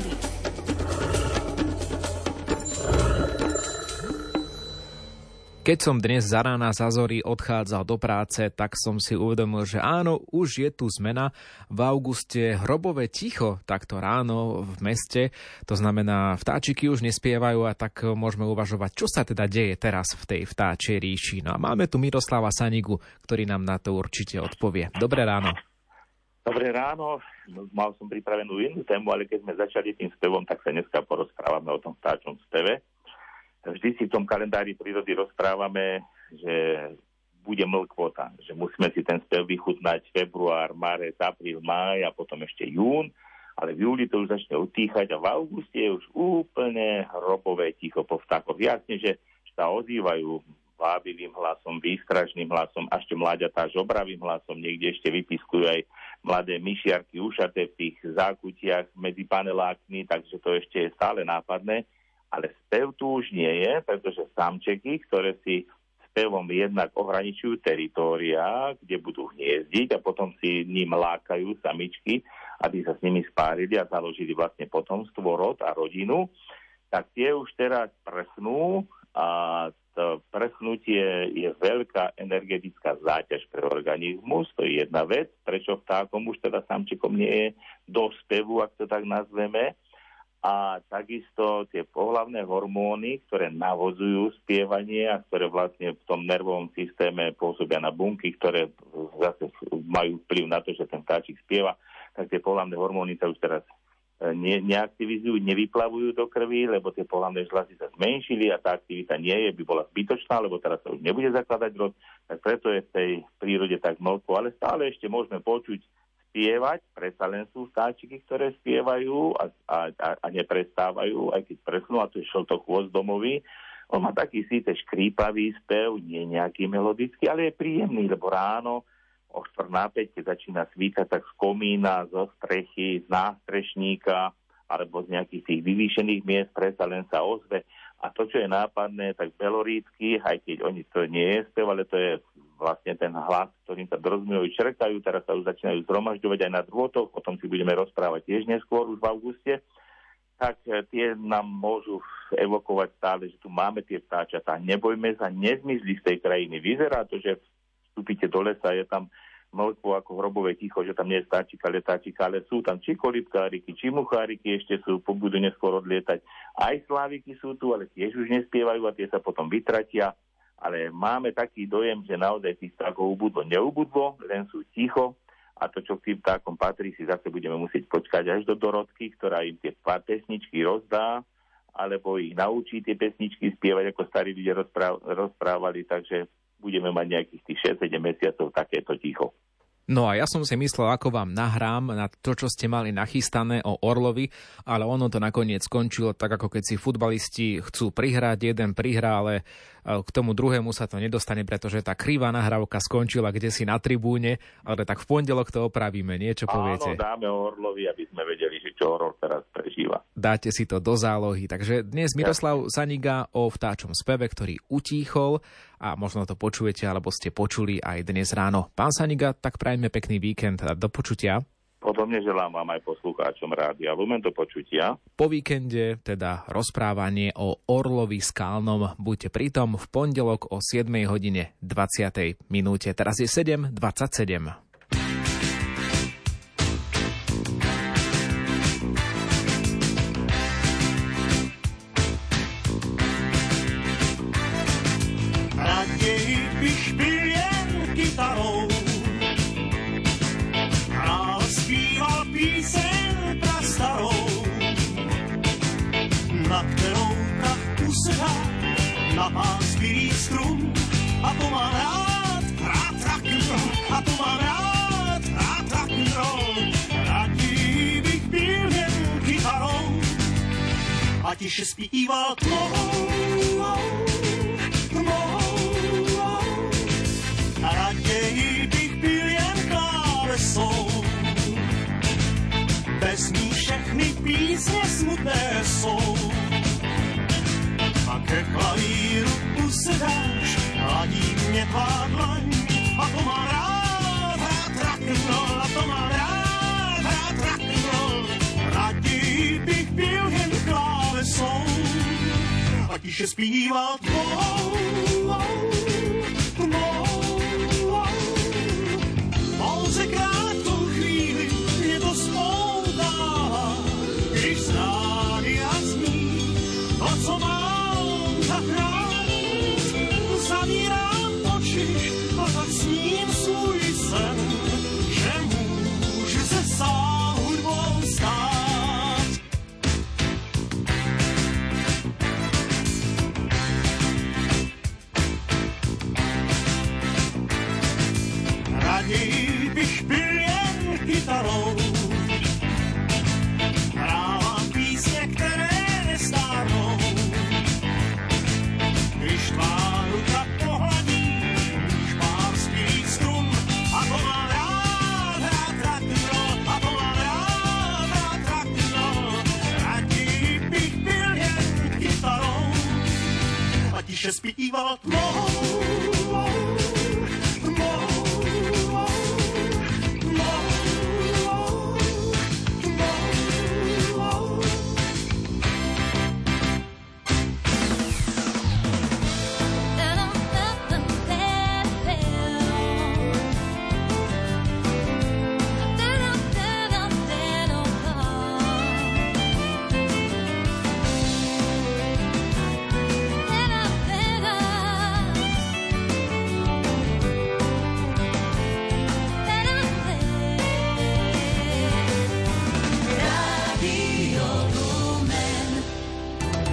prírody. Keď som dnes za rána za zory odchádzal do práce, tak som si uvedomil, že áno, už je tu zmena. V auguste hrobové ticho takto ráno v meste, to znamená vtáčiky už nespievajú a tak môžeme uvažovať, čo sa teda deje teraz v tej vtáčej ríši. No a máme tu Miroslava Sanigu, ktorý nám na to určite odpovie. Dobré ráno. Dobré ráno, no, mal som pripravenú inú tému, ale keď sme začali tým spevom, tak sa dneska porozprávame o tom vtáčom speve vždy si v tom kalendári prírody rozprávame, že bude mlkvota, že musíme si ten spev vychutnať február, marec, apríl, máj a potom ešte jún, ale v júli to už začne utíchať a v auguste je už úplne hrobové ticho po vtákoch. Jasne, že sa ozývajú vábivým hlasom, výstražným hlasom, a ešte mláďatá žobravým hlasom, niekde ešte vypiskujú aj mladé myšiarky ušaté v tých zákutiach medzi panelákmi, takže to ešte je stále nápadné. Ale spev tu už nie je, pretože samčeky, ktoré si spevom jednak ohraničujú teritória, kde budú hniezdiť a potom si ním lákajú samičky, aby sa s nimi spárili a založili vlastne potomstvo, rod a rodinu, tak tie už teraz prchnú a to prchnutie je veľká energetická záťaž pre organizmus, to je jedna vec, prečo vtákom už teda samčekom nie je do ak to tak nazveme, a takisto tie pohlavné hormóny, ktoré navozujú spievanie a ktoré vlastne v tom nervovom systéme pôsobia na bunky, ktoré zase majú vplyv na to, že ten vtáčik spieva, tak tie pohlavné hormóny sa už teraz ne, neaktivizujú, nevyplavujú do krvi, lebo tie pohlavné žľazy sa zmenšili a tá aktivita nie je, by bola zbytočná, lebo teraz sa už nebude zakladať rod, tak preto je v tej prírode tak mlko, ale stále ešte môžeme počuť spievať, predsa len sú vtáčiky, ktoré spievajú a, a, a, a neprestávajú, aj keď presnú, a to je šltochôst domový. On má taký síce škrípavý spev, nie nejaký melodický, ale je príjemný, lebo ráno o 4 na 5, keď začína svítať, tak z komína, zo strechy, z nástrešníka alebo z nejakých tých vyvýšených miest predsa len sa ozve. A to, čo je nápadné, tak belorícky, aj keď oni to nie je spev, ale to je vlastne ten hlas, ktorým sa dorozumujú, črkajú, teraz sa už začínajú zhromažďovať aj na drôtoch, o tom si budeme rozprávať tiež neskôr už v auguste, tak e, tie nám môžu evokovať stále, že tu máme tie vtáčatá. Nebojme sa, nezmizli z tej krajiny. Vyzerá to, že vstúpite do lesa, je tam mlko ako hrobové ticho, že tam nie je stáčika, letáčika, ale sú tam či kolibkáriky, či mucháriky ešte sú, budú neskôr odlietať. Aj sláviky sú tu, ale tiež už nespievajú a tie sa potom vytratia. Ale máme taký dojem, že naozaj tých vtákov ubudlo neubudlo, len sú ticho. A to, čo k tým vtákom patrí, si zase budeme musieť počkať až do Dorotky, ktorá im tie pesničky rozdá, alebo ich naučí tie pesničky spievať, ako starí ľudia rozprávali, takže budeme mať nejakých tých 6-7 mesiacov takéto ticho. No a ja som si myslel, ako vám nahrám na to, čo ste mali nachystané o Orlovi, ale ono to nakoniec skončilo tak, ako keď si futbalisti chcú prihrať, jeden prihrá, ale e, k tomu druhému sa to nedostane, pretože tá krivá nahrávka skončila kde si na tribúne, ale tak v pondelok to opravíme, niečo poviete. Áno, dáme Orlovi, aby sme vedeli, že čo Orlov teraz prežíva. Dáte si to do zálohy. Takže dnes Miroslav Saniga o vtáčom speve, ktorý utíchol a možno to počujete, alebo ste počuli aj dnes ráno. Pán Saniga, tak prajme pekný víkend a do počutia. Podobne želám vám aj poslucháčom rádia Lumen do počutia. Po víkende teda rozprávanie o Orlovi Skálnom. Buďte pritom v pondelok o 7 hodine 20. minúte. Teraz je 7.27. na pás bílý strum a to mám rád, rád rock'n'roll, a to mám rád, rád a tiše zpíval tmou, nesmí, všechny písně smutné jsou. A ke klavíru usedáš, hladí mě tvá dlaň, a to má rád, rád rock'n'roll, a to má rád, rád rock'n'roll. Raději bych byl jen klávesou, a tiše zpíval tvou, tvou, tvou. What more?